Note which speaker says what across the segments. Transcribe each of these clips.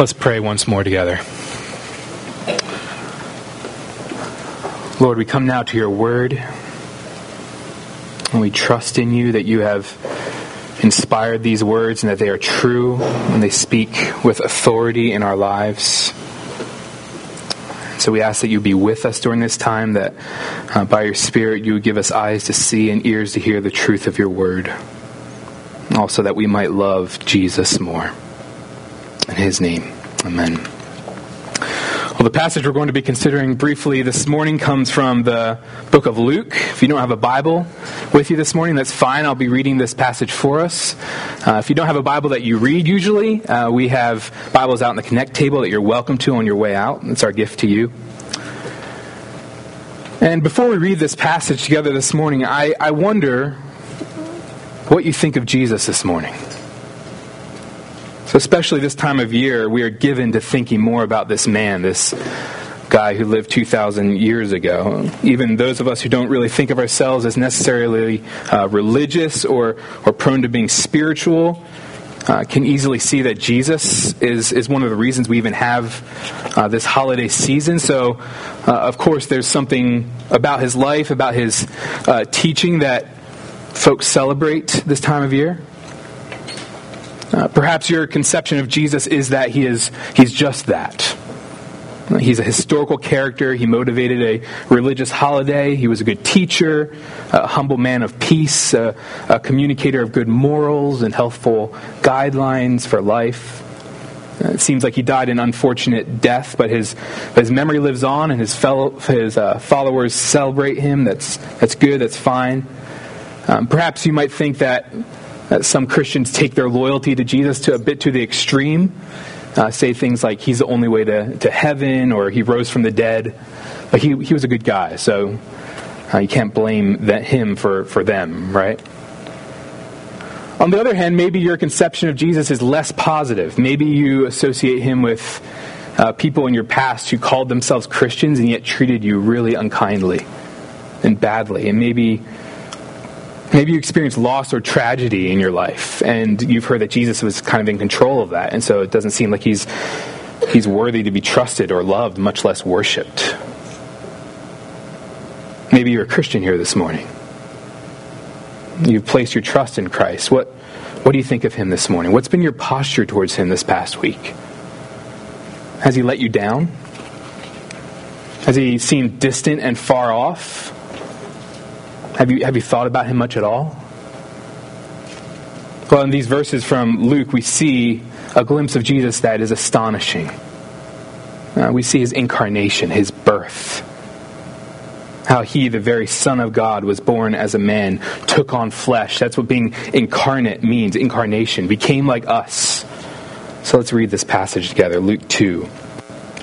Speaker 1: Let's pray once more together. Lord, we come now to your word, and we trust in you that you have inspired these words and that they are true and they speak with authority in our lives. So we ask that you be with us during this time, that uh, by your Spirit you would give us eyes to see and ears to hear the truth of your word. Also, that we might love Jesus more. In his name, amen. Well, the passage we're going to be considering briefly this morning comes from the book of Luke. If you don't have a Bible with you this morning, that's fine. I'll be reading this passage for us. Uh, if you don't have a Bible that you read usually, uh, we have Bibles out in the Connect table that you're welcome to on your way out. It's our gift to you. And before we read this passage together this morning, I, I wonder what you think of Jesus this morning. So, especially this time of year, we are given to thinking more about this man, this guy who lived 2,000 years ago. Even those of us who don't really think of ourselves as necessarily uh, religious or, or prone to being spiritual uh, can easily see that Jesus is, is one of the reasons we even have uh, this holiday season. So, uh, of course, there's something about his life, about his uh, teaching that folks celebrate this time of year. Uh, perhaps your conception of Jesus is that he is he's just that. He's a historical character. He motivated a religious holiday. He was a good teacher, a humble man of peace, a, a communicator of good morals and healthful guidelines for life. Uh, it seems like he died an unfortunate death, but his his memory lives on, and his fellow his uh, followers celebrate him. That's that's good. That's fine. Um, perhaps you might think that uh, some Christians take their loyalty to Jesus to a bit to the extreme. Uh, say things like he's the only way to, to heaven or he rose from the dead. But he, he was a good guy, so uh, you can't blame that, him for, for them, right? On the other hand, maybe your conception of Jesus is less positive. Maybe you associate him with uh, people in your past who called themselves Christians and yet treated you really unkindly and badly. And maybe Maybe you experienced loss or tragedy in your life, and you've heard that Jesus was kind of in control of that, and so it doesn't seem like he's he's worthy to be trusted or loved, much less worshipped. Maybe you're a Christian here this morning. You've placed your trust in Christ. What what do you think of him this morning? What's been your posture towards him this past week? Has he let you down? Has he seemed distant and far off? Have you, have you thought about him much at all? Well, in these verses from Luke, we see a glimpse of Jesus that is astonishing. Uh, we see his incarnation, his birth. How he, the very Son of God, was born as a man, took on flesh. That's what being incarnate means incarnation, became like us. So let's read this passage together Luke 2,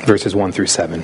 Speaker 1: verses 1 through 7.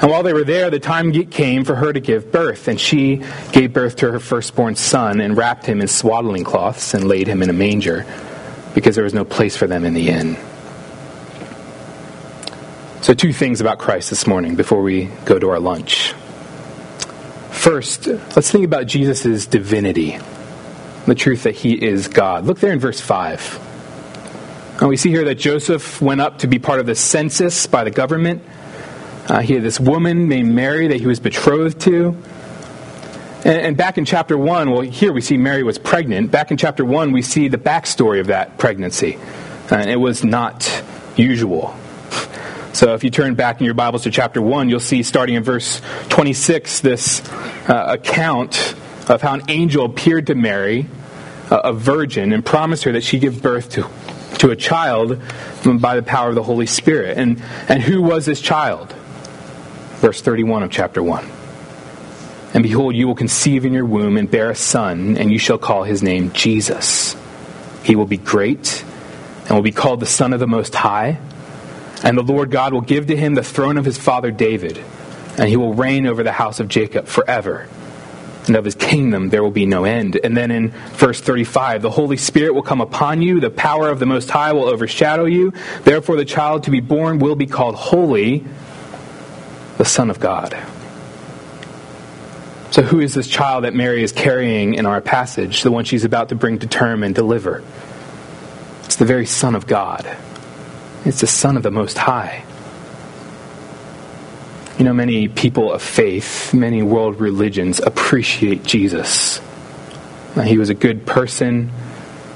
Speaker 1: And while they were there, the time came for her to give birth, and she gave birth to her firstborn son and wrapped him in swaddling cloths and laid him in a manger, because there was no place for them in the inn. So, two things about Christ this morning before we go to our lunch. First, let's think about Jesus' divinity, the truth that he is God. Look there in verse 5. And we see here that Joseph went up to be part of the census by the government uh, he had this woman named Mary that he was betrothed to. And, and back in chapter 1, well, here we see Mary was pregnant. Back in chapter 1, we see the backstory of that pregnancy. And it was not usual. So if you turn back in your Bibles to chapter 1, you'll see starting in verse 26 this uh, account of how an angel appeared to Mary, a virgin, and promised her that she'd give birth to, to a child by the power of the Holy Spirit. And, and who was this child? Verse 31 of chapter 1. And behold, you will conceive in your womb and bear a son, and you shall call his name Jesus. He will be great and will be called the Son of the Most High. And the Lord God will give to him the throne of his father David, and he will reign over the house of Jacob forever. And of his kingdom there will be no end. And then in verse 35, the Holy Spirit will come upon you, the power of the Most High will overshadow you. Therefore, the child to be born will be called Holy, the Son of God. So, who is this child that Mary is carrying in our passage, the one she's about to bring to term and deliver? It's the very Son of God. It's the Son of the Most High. You know, many people of faith, many world religions appreciate Jesus. He was a good person,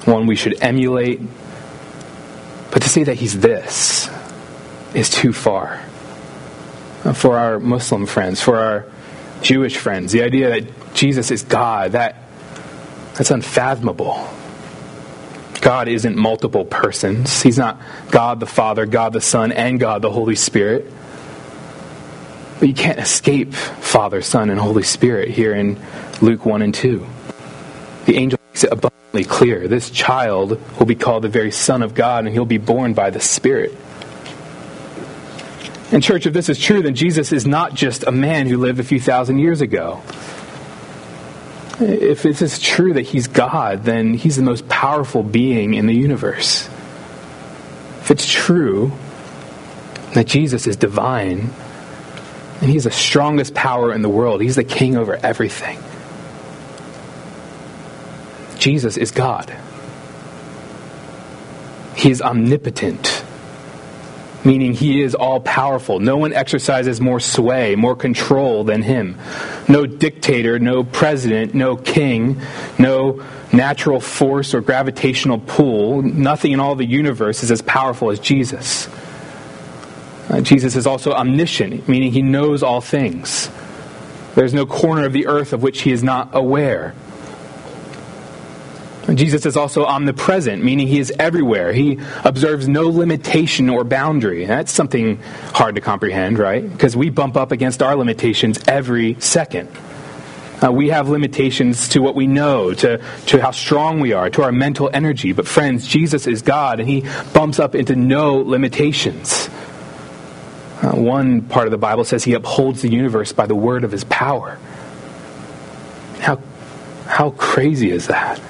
Speaker 1: one we should emulate. But to say that he's this is too far. Uh, for our Muslim friends, for our Jewish friends, the idea that Jesus is God, that, that's unfathomable. God isn't multiple persons. He's not God the Father, God the Son, and God the Holy Spirit. But you can't escape Father, Son, and Holy Spirit here in Luke 1 and 2. The angel makes it abundantly clear. This child will be called the very Son of God, and he'll be born by the Spirit. And, church, if this is true, then Jesus is not just a man who lived a few thousand years ago. If it is true that he's God, then he's the most powerful being in the universe. If it's true that Jesus is divine, and he's the strongest power in the world, he's the king over everything. Jesus is God. He is omnipotent meaning he is all powerful. No one exercises more sway, more control than him. No dictator, no president, no king, no natural force or gravitational pull. Nothing in all the universe is as powerful as Jesus. Uh, Jesus is also omniscient, meaning he knows all things. There's no corner of the earth of which he is not aware. Jesus is also omnipresent, meaning he is everywhere. He observes no limitation or boundary. That's something hard to comprehend, right? Because we bump up against our limitations every second. Uh, we have limitations to what we know, to, to how strong we are, to our mental energy. But, friends, Jesus is God, and he bumps up into no limitations. Uh, one part of the Bible says he upholds the universe by the word of his power. How, how crazy is that?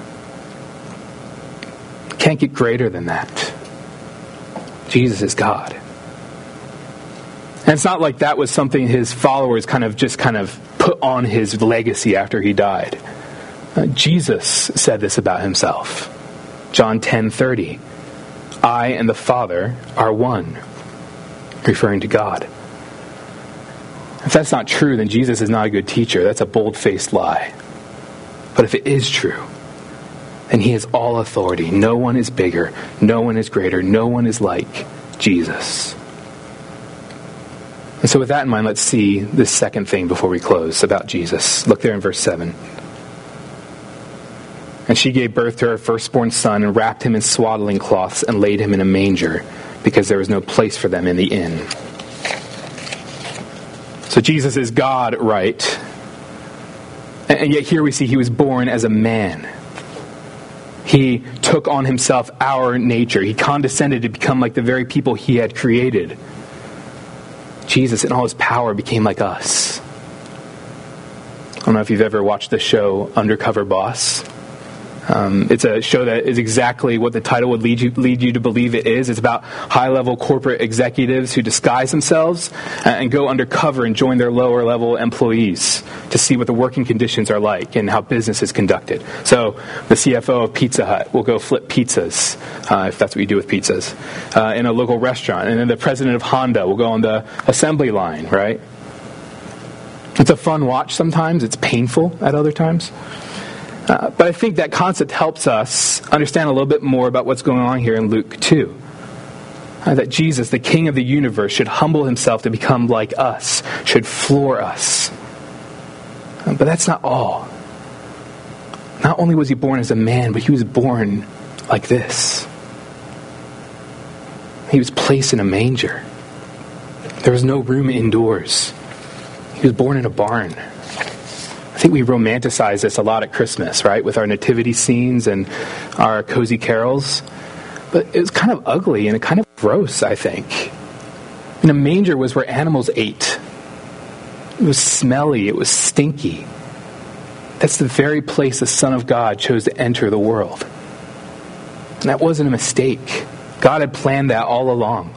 Speaker 1: Can't get greater than that. Jesus is God. And it's not like that was something his followers kind of just kind of put on his legacy after he died. Uh, Jesus said this about himself. John 10:30. I and the Father are one, referring to God. If that's not true, then Jesus is not a good teacher. That's a bold-faced lie. But if it is true, and he has all authority. No one is bigger, no one is greater, no one is like Jesus. And so, with that in mind, let's see this second thing before we close about Jesus. Look there in verse 7. And she gave birth to her firstborn son and wrapped him in swaddling cloths and laid him in a manger because there was no place for them in the inn. So, Jesus is God, right? And yet, here we see he was born as a man. He took on himself our nature. He condescended to become like the very people he had created. Jesus, in all his power, became like us. I don't know if you've ever watched the show Undercover Boss. Um, it's a show that is exactly what the title would lead you, lead you to believe it is. It's about high level corporate executives who disguise themselves and go undercover and join their lower level employees to see what the working conditions are like and how business is conducted. So the CFO of Pizza Hut will go flip pizzas, uh, if that's what you do with pizzas, uh, in a local restaurant. And then the president of Honda will go on the assembly line, right? It's a fun watch sometimes, it's painful at other times. Uh, but I think that concept helps us understand a little bit more about what's going on here in Luke 2. Uh, that Jesus, the King of the universe, should humble himself to become like us, should floor us. Uh, but that's not all. Not only was he born as a man, but he was born like this. He was placed in a manger. There was no room indoors. He was born in a barn. I think we romanticize this a lot at Christmas, right? With our nativity scenes and our cozy carols. But it was kind of ugly and kind of gross, I think. And a manger was where animals ate. It was smelly, it was stinky. That's the very place the Son of God chose to enter the world. And that wasn't a mistake. God had planned that all along.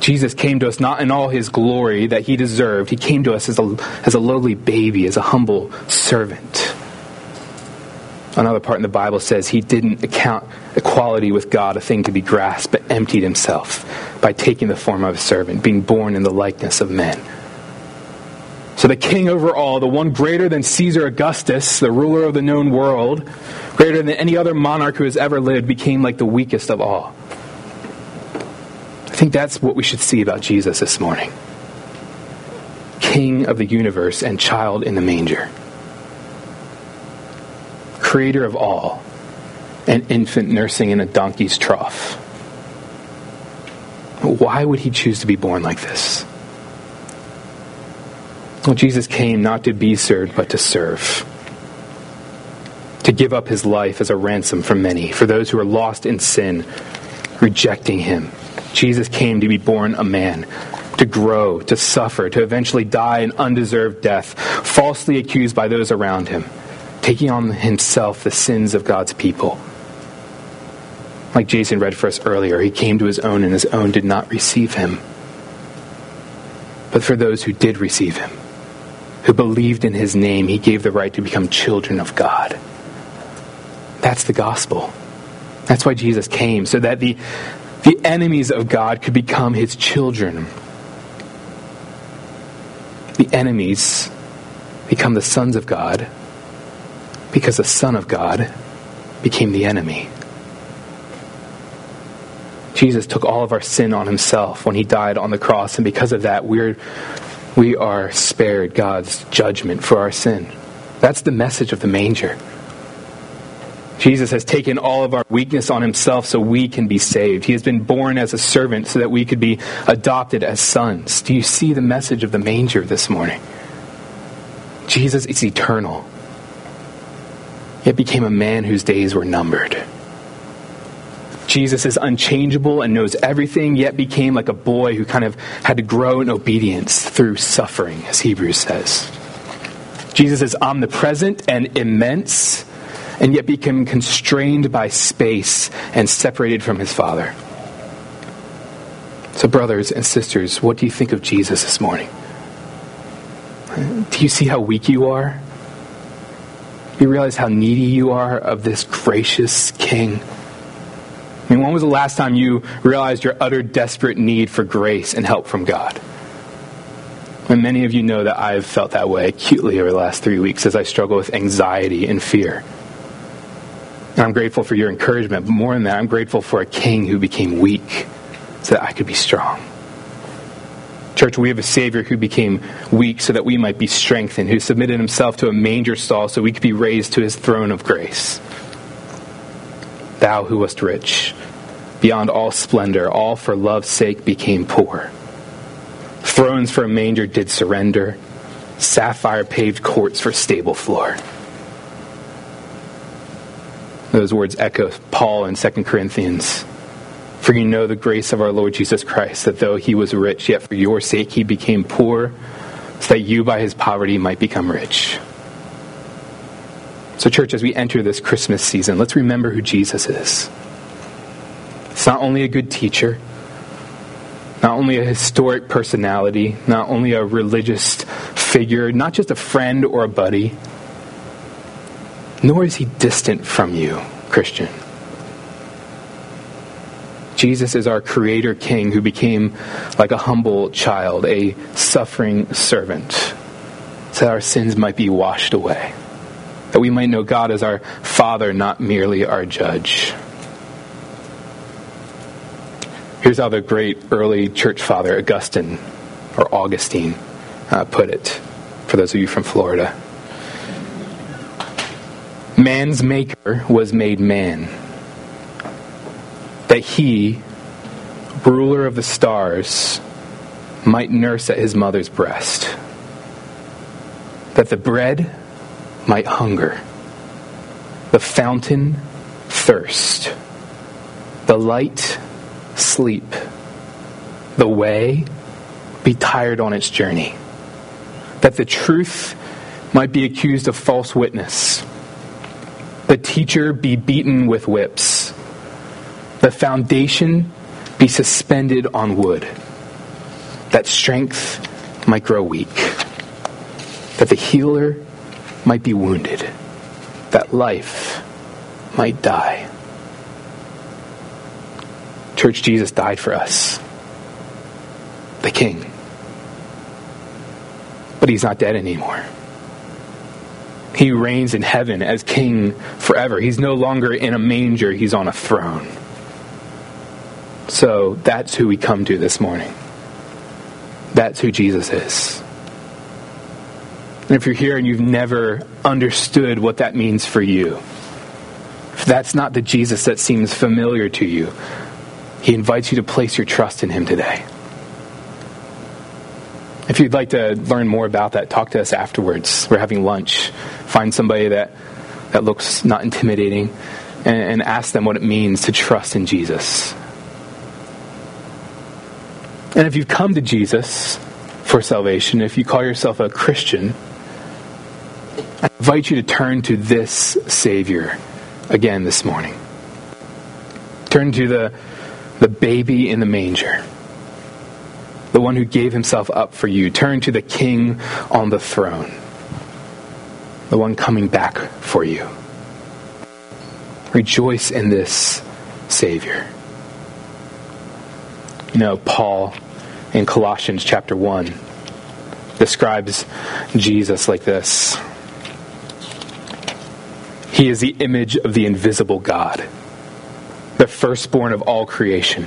Speaker 1: Jesus came to us not in all his glory that he deserved. He came to us as a, as a lowly baby, as a humble servant. Another part in the Bible says he didn't account equality with God a thing to be grasped, but emptied himself by taking the form of a servant, being born in the likeness of men. So the king over all, the one greater than Caesar Augustus, the ruler of the known world, greater than any other monarch who has ever lived, became like the weakest of all. I think that's what we should see about Jesus this morning. King of the universe and child in the manger. Creator of all, an infant nursing in a donkey's trough. Why would he choose to be born like this? Well, Jesus came not to be served, but to serve. To give up his life as a ransom for many, for those who are lost in sin, rejecting him. Jesus came to be born a man, to grow, to suffer, to eventually die an undeserved death, falsely accused by those around him, taking on himself the sins of God's people. Like Jason read for us earlier, he came to his own, and his own did not receive him. But for those who did receive him, who believed in his name, he gave the right to become children of God. That's the gospel. That's why Jesus came, so that the, the enemies of God could become his children. The enemies become the sons of God because the Son of God became the enemy. Jesus took all of our sin on himself when he died on the cross, and because of that, we're, we are spared God's judgment for our sin. That's the message of the manger. Jesus has taken all of our weakness on himself so we can be saved. He has been born as a servant so that we could be adopted as sons. Do you see the message of the manger this morning? Jesus is eternal, yet became a man whose days were numbered. Jesus is unchangeable and knows everything, yet became like a boy who kind of had to grow in obedience through suffering, as Hebrews says. Jesus is omnipresent and immense, and yet became constrained by space and separated from his Father. So, brothers and sisters, what do you think of Jesus this morning? Do you see how weak you are? Do you realize how needy you are of this gracious King? I mean, when was the last time you realized your utter desperate need for grace and help from God? And many of you know that I've felt that way acutely over the last three weeks as I struggle with anxiety and fear. I'm grateful for your encouragement, but more than that, I'm grateful for a king who became weak so that I could be strong. Church, we have a Savior who became weak so that we might be strengthened, who submitted himself to a manger stall so we could be raised to his throne of grace. Thou who wast rich, beyond all splendor, all for love's sake became poor. Thrones for a manger did surrender, sapphire paved courts for stable floor. Those words echo Paul in 2 Corinthians. For you know the grace of our Lord Jesus Christ, that though he was rich, yet for your sake he became poor, so that you by his poverty might become rich. So, church, as we enter this Christmas season, let's remember who Jesus is. It's not only a good teacher, not only a historic personality, not only a religious figure, not just a friend or a buddy, nor is he distant from you, Christian. Jesus is our creator king who became like a humble child, a suffering servant, so that our sins might be washed away, that we might know God as our Father, not merely our judge. Here's how the great early church father, Augustine, or Augustine, uh, put it, for those of you from Florida. Man's maker was made man, that he, ruler of the stars, might nurse at his mother's breast, that the bread might hunger, the fountain thirst, the light sleep, the way, be tired on its journey. That the truth might be accused of false witness. The teacher be beaten with whips. The foundation be suspended on wood. That strength might grow weak. That the healer might be wounded. That life might die. Church, Jesus died for us. The King. But he's not dead anymore. He reigns in heaven as king forever. He's no longer in a manger, he's on a throne. So that's who we come to this morning. That's who Jesus is. And if you're here and you've never understood what that means for you, if that's not the Jesus that seems familiar to you, he invites you to place your trust in him today. If you'd like to learn more about that, talk to us afterwards. We're having lunch. Find somebody that, that looks not intimidating and, and ask them what it means to trust in Jesus. And if you've come to Jesus for salvation, if you call yourself a Christian, I invite you to turn to this Savior again this morning. Turn to the, the baby in the manger the one who gave himself up for you. Turn to the King on the throne, the one coming back for you. Rejoice in this Savior. You know, Paul in Colossians chapter 1 describes Jesus like this He is the image of the invisible God, the firstborn of all creation.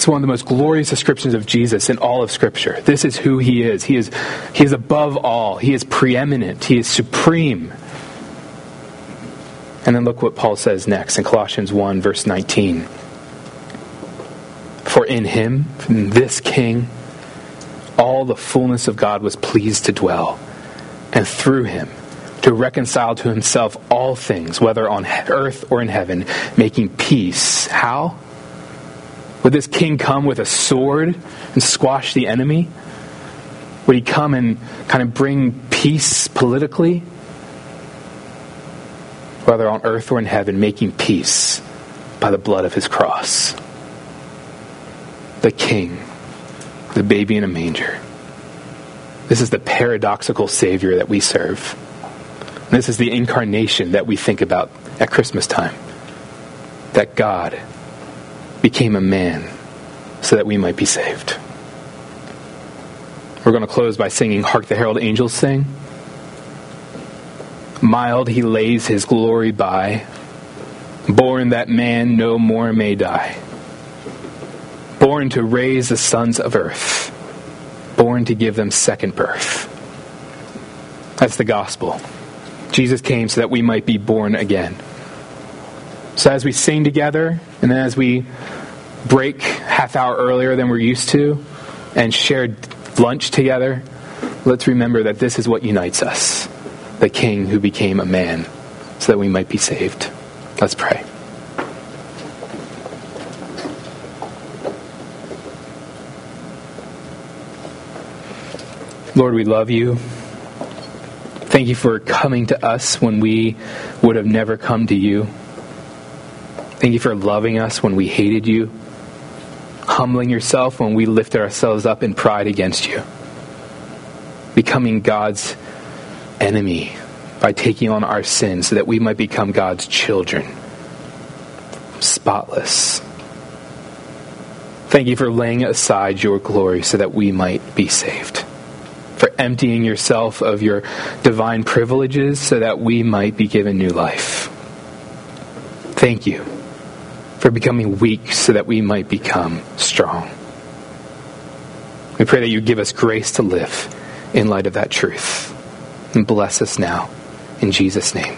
Speaker 1: It's one of the most glorious descriptions of Jesus in all of Scripture. This is who he is. He is, he is above all, he is preeminent, he is supreme. And then look what Paul says next in Colossians 1, verse 19. For in him, in this king, all the fullness of God was pleased to dwell, and through him to reconcile to himself all things, whether on earth or in heaven, making peace. How? Would this king come with a sword and squash the enemy? Would he come and kind of bring peace politically? Whether on earth or in heaven, making peace by the blood of his cross. The king, the baby in a manger. This is the paradoxical Savior that we serve. This is the incarnation that we think about at Christmas time. That God became a man so that we might be saved. We're going to close by singing Hark the Herald Angels Sing. Mild he lays his glory by, born that man no more may die. Born to raise the sons of earth, born to give them second birth. That's the gospel. Jesus came so that we might be born again. So as we sing together, and then as we break half hour earlier than we're used to, and share lunch together, let's remember that this is what unites us the King who became a man so that we might be saved. Let's pray. Lord, we love you. Thank you for coming to us when we would have never come to you. Thank you for loving us when we hated you, humbling yourself when we lifted ourselves up in pride against you, becoming God's enemy by taking on our sins so that we might become God's children, spotless. Thank you for laying aside your glory so that we might be saved. For emptying yourself of your divine privileges so that we might be given new life. Thank you for becoming weak so that we might become strong. We pray that you give us grace to live in light of that truth. And bless us now. In Jesus' name.